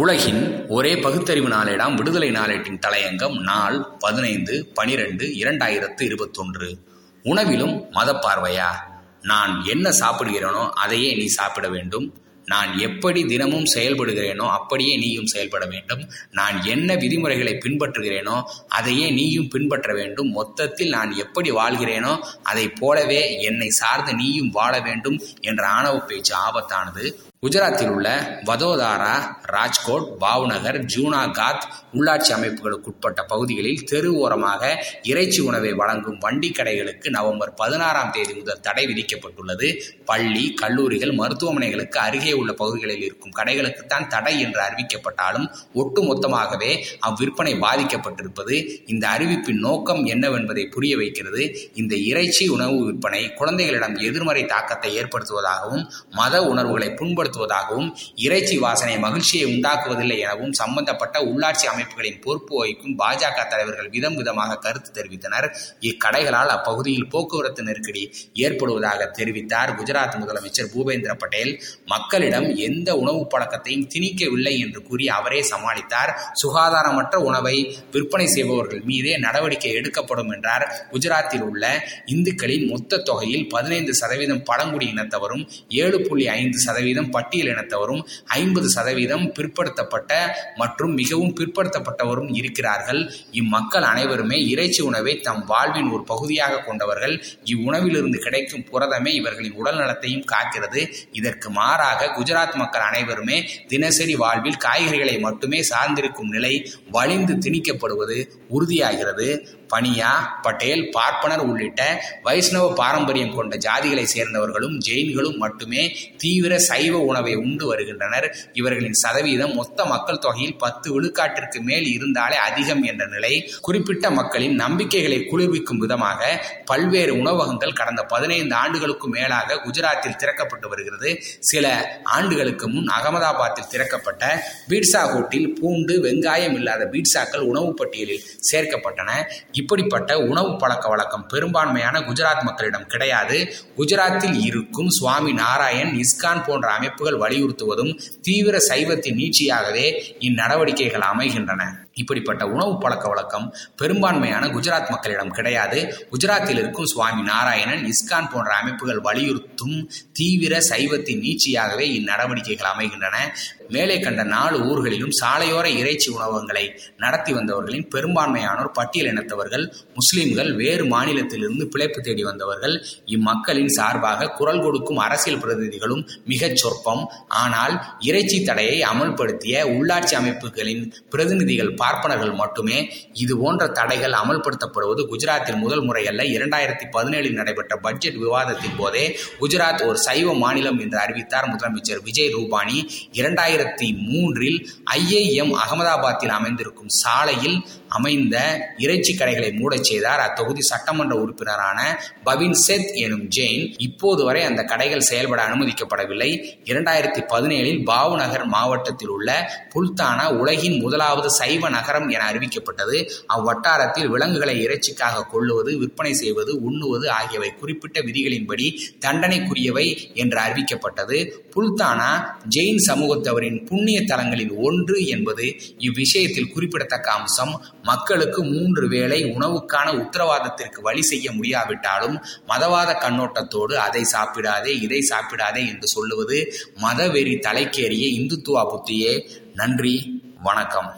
உலகின் ஒரே பகுத்தறிவு நாளேடாம் விடுதலை நாளேட்டின் தலையங்கம் நாள் பதினைந்து பனிரெண்டு இரண்டாயிரத்து இருபத்தொன்று. உணவிலும் மதப்பார்வையா நான் என்ன சாப்பிடுகிறேனோ அதையே நீ சாப்பிட வேண்டும். நான் எப்படி தினமும் செயல்படுகிறேனோ அப்படியே நீயும் செயல்பட வேண்டும். நான் என்ன விதிமுறைகளை பின்பற்றுகிறேனோ அதையே நீயும் பின்பற்ற வேண்டும். மொத்தத்தில் நான் எப்படி வாழ்கிறேனோ அதைப் போலவே என்னை சார்ந்து நீயும் வாழ வேண்டும் என்ற ஆணவ பேச்சு ஆபத்தானது. குஜராத்தில் உள்ள வதோதாரா ராஜ்கோட் பாவ்நகர் ஜூனாகாத் உள்ளாட்சி அமைப்புகளுக்குட்பட்ட பகுதிகளில் தெரு ஓரமாக இறைச்சி உணவை வழங்கும் வண்டி கடைகளுக்கு நவம்பர் பதினாறாம் தேதி முதல் தடை விதிக்கப்பட்டுள்ளது. பள்ளி கல்லூரிகள் மருத்துவமனைகளுக்கு அருகே உள்ள பகுதிகளில் இருக்கும் கடைகளுக்குத்தான் தடை என்று அறிவிக்கப்பட்டாலும் ஒட்டுமொத்தமாகவே அவ்விற்பனை பாதிக்கப்பட்டிருப்பது இந்த அறிவிப்பின் நோக்கம் என்னவென்பதை புரிய வைக்கிறது. இந்த இறைச்சி உணவு விற்பனை குழந்தைகளிடம் எதிர்மறை தாக்கத்தை ஏற்படுத்துவதாகவும் மத உணர்வுகளை ஏற்படுத்துவதாகவும் இறைச்சி வாசனை மகிழ்ச்சியை உண்டாக்குவதில்லை எனவும் சம்பந்தப்பட்ட உள்ளாட்சி அமைப்புகளின் பொறுப்பு வகிக்கும் பாஜக தலைவர்கள் விதம் விதமாக கருத்து தெரிவித்தனர். இக்கடைகளால் அப்பகுதியில் போக்குவரத்து நெருக்கடி ஏற்படுவதாக தெரிவித்தார் குஜராத் முதலமைச்சர் பூபேந்திர பட்டேல். மக்களிடம் எந்த உணவு பழக்கத்தையும் திணிக்கவில்லை என்று கூறி அவரே சமாளித்தார். சுகாதாரமற்ற உணவை விற்பனை செய்பவர்கள் மீதே நடவடிக்கை எடுக்கப்படும் என்றார். குஜராத்தில் உள்ள இந்துக்களின் மொத்த தொகையில் பதினைந்து சதவீதம் பழங்குடி இனத்தவரும் ஏழு புள்ளி ஐந்து சதவீதம் பட்டியல் இனத்தவரும் ஐம்பது சதவீதம் பிற்படுத்தப்பட்ட மற்றும் மிகவும் பிற்படுத்தப்பட்டவரும் இருக்கிறார்கள். இம்மக்கள் அனைவருமே இறைச்சி உணவை தம் வாழ்வின் ஒரு பகுதியாக கொண்டவர்கள். இவ்வுணவிலிருந்து கிடைக்கும் புரதமே இவர்களின் உடல் நலத்தையும் காக்கிறது. இதற்கு மாறாக குஜராத் மக்கள் அனைவருமே தினசரி வாழ்வில் காய்கறிகளை மட்டுமே சார்ந்திருக்கும் நிலை வலிந்து திணிக்கப்படுவது உறுதியாகிறது. பனியா பட்டேல் பார்ப்பனர் உள்ளிட்ட வைஷ்ணவ பாரம்பரியம் கொண்ட ஜாதிகளை சேர்ந்தவர்களும் ஜெயின்களும் மட்டுமே தீவிர சைவ உணவை உண்டு வருகின்றனர். இவர்களின் சதவீதம் மொத்த மக்கள் தொகையில் பத்து விழுக்காட்டிற்கு மேல் இருந்தாலே அதிகம் என்ற நிலை. குறிப்பிட்ட மக்களின் நம்பிக்கைகளை குளிர்விக்கும் விதமாக பல்வேறு உணவகங்கள் கடந்த பதினைந்து ஆண்டுகளுக்கும் மேலாக குஜராத்தில் திறக்கப்பட்டு வருகிறது. சில ஆண்டுகளுக்கு முன் அகமதாபாத்தில் திறக்கப்பட்ட பீட்சா ஹோட்டில் பூண்டு வெங்காயம் இல்லாத பீட்சாக்கள் உணவு பட்டியலில் சேர்க்கப்பட்டன. இப்படிப்பட்ட உணவு பழக்க வழக்கம் பெரும்பான்மையான குஜராத் மக்களிடம் கிடையாது. குஜராத்தில் இருக்கும் சுவாமி நாராயண் இஸ்கான் போன்ற அமைப்புகள் வலியுறுத்துவதும் தீவிர சைவத்தின் நீட்சியாகவே இந்நடவடிக்கைகள் அமைகின்றன. இப்படிப்பட்ட உணவு பழக்க வழக்கம் பெரும்பான்மையான குஜராத் மக்களிடம் கிடையாது. குஜராத்தில் இருக்கும் சுவாமி நாராயணன் இஸ்கான் போன்ற அமைப்புகள் வலியுறுத்தும் தீவிர சைவத்தின் நீட்சியாகவே இந்நடவடிக்கைகள் அமைகின்றன. மேலே கண்ட நாலு ஊர்களிலும் சாலையோர இறைச்சி உணவகங்களை நடத்தி வந்தவர்களின் பெரும்பான்மையானோர் பட்டியல் இனத்தவர்கள் முஸ்லிம்கள் வேறு மாநிலத்திலிருந்து பிழைப்பு தேடி வந்தவர்கள் இம்மக்களின் சார்பாக குரல் கொடுக்கும் அரசியல் பிரதிநிதிகளும் மிகச் சொற்பம். ஆனால் இறைச்சி தடையை அமல்படுத்திய உள்ளாட்சி அமைப்புகளின் பிரதிநிதிகள் பார்ப்பனர்கள் மட்டுமே இது போன்ற தடைகள் அமல்படுத்தப்படுவது குஜராத்தில் முதல் முறையல்ல. இரண்டாயிரத்தி பதினேழில் நடைபெற்ற பட்ஜெட் விவாதத்தின் போதே குஜராத் ஒரு சைவ மாநிலம் என்று அறிவித்தார் முதலமைச்சர் விஜய் ரூபானி. இரண்டாயிரத்தி மூன்றில் ஐஏஎம் அகமதாபாத்தில் அமைந்திருக்கும் சாலையில் அமைந்த இறைச்சி கடைகளை மூடச் செய்தார். அத்தொகுதி சட்டமன்ற உறுப்பினரான பவின் செத் எனும் ஜெயின் இப்போது வரை அந்த கடைகள் செயல்பட அனுமதிக்கப்படவில்லை. இரண்டாயிரத்தி பதினேழில் பாவ்நகர் மாவட்டத்தில் உள்ள புல்தானா உலகின் முதலாவது சைவ நகரம் என அறிவிக்கப்பட்டது. அவ்வட்டாரத்தில் விலங்குகளை இறைச்சிக்காக கொள்ளுவது விற்பனை செய்வது உண்ணுவது ஆகியவை குறிப்பிட்ட விதிகளின்படி தண்டனைக்குரியவை என்று அறிவிக்கப்பட்டது. புல்தானா ஜெயின் சமூகத்தவரின் புண்ணிய தலங்களில் ஒன்று என்பது இவ்விஷயத்தில் குறிப்பிடத்தக்க அம்சம். மக்களுக்கு மூன்று வேளை உணவுக்கான உத்தரவாதத்திற்கு வழி செய்ய முடியாவிட்டாலும் மதவாத கண்ணோட்டத்தோடு அதை சாப்பிடாதே இதை சாப்பிடாதே என்று சொல்லுவது மதவெறி தலைக்கேறிய இந்துத்துவா புத்தியே. நன்றி வணக்கம்.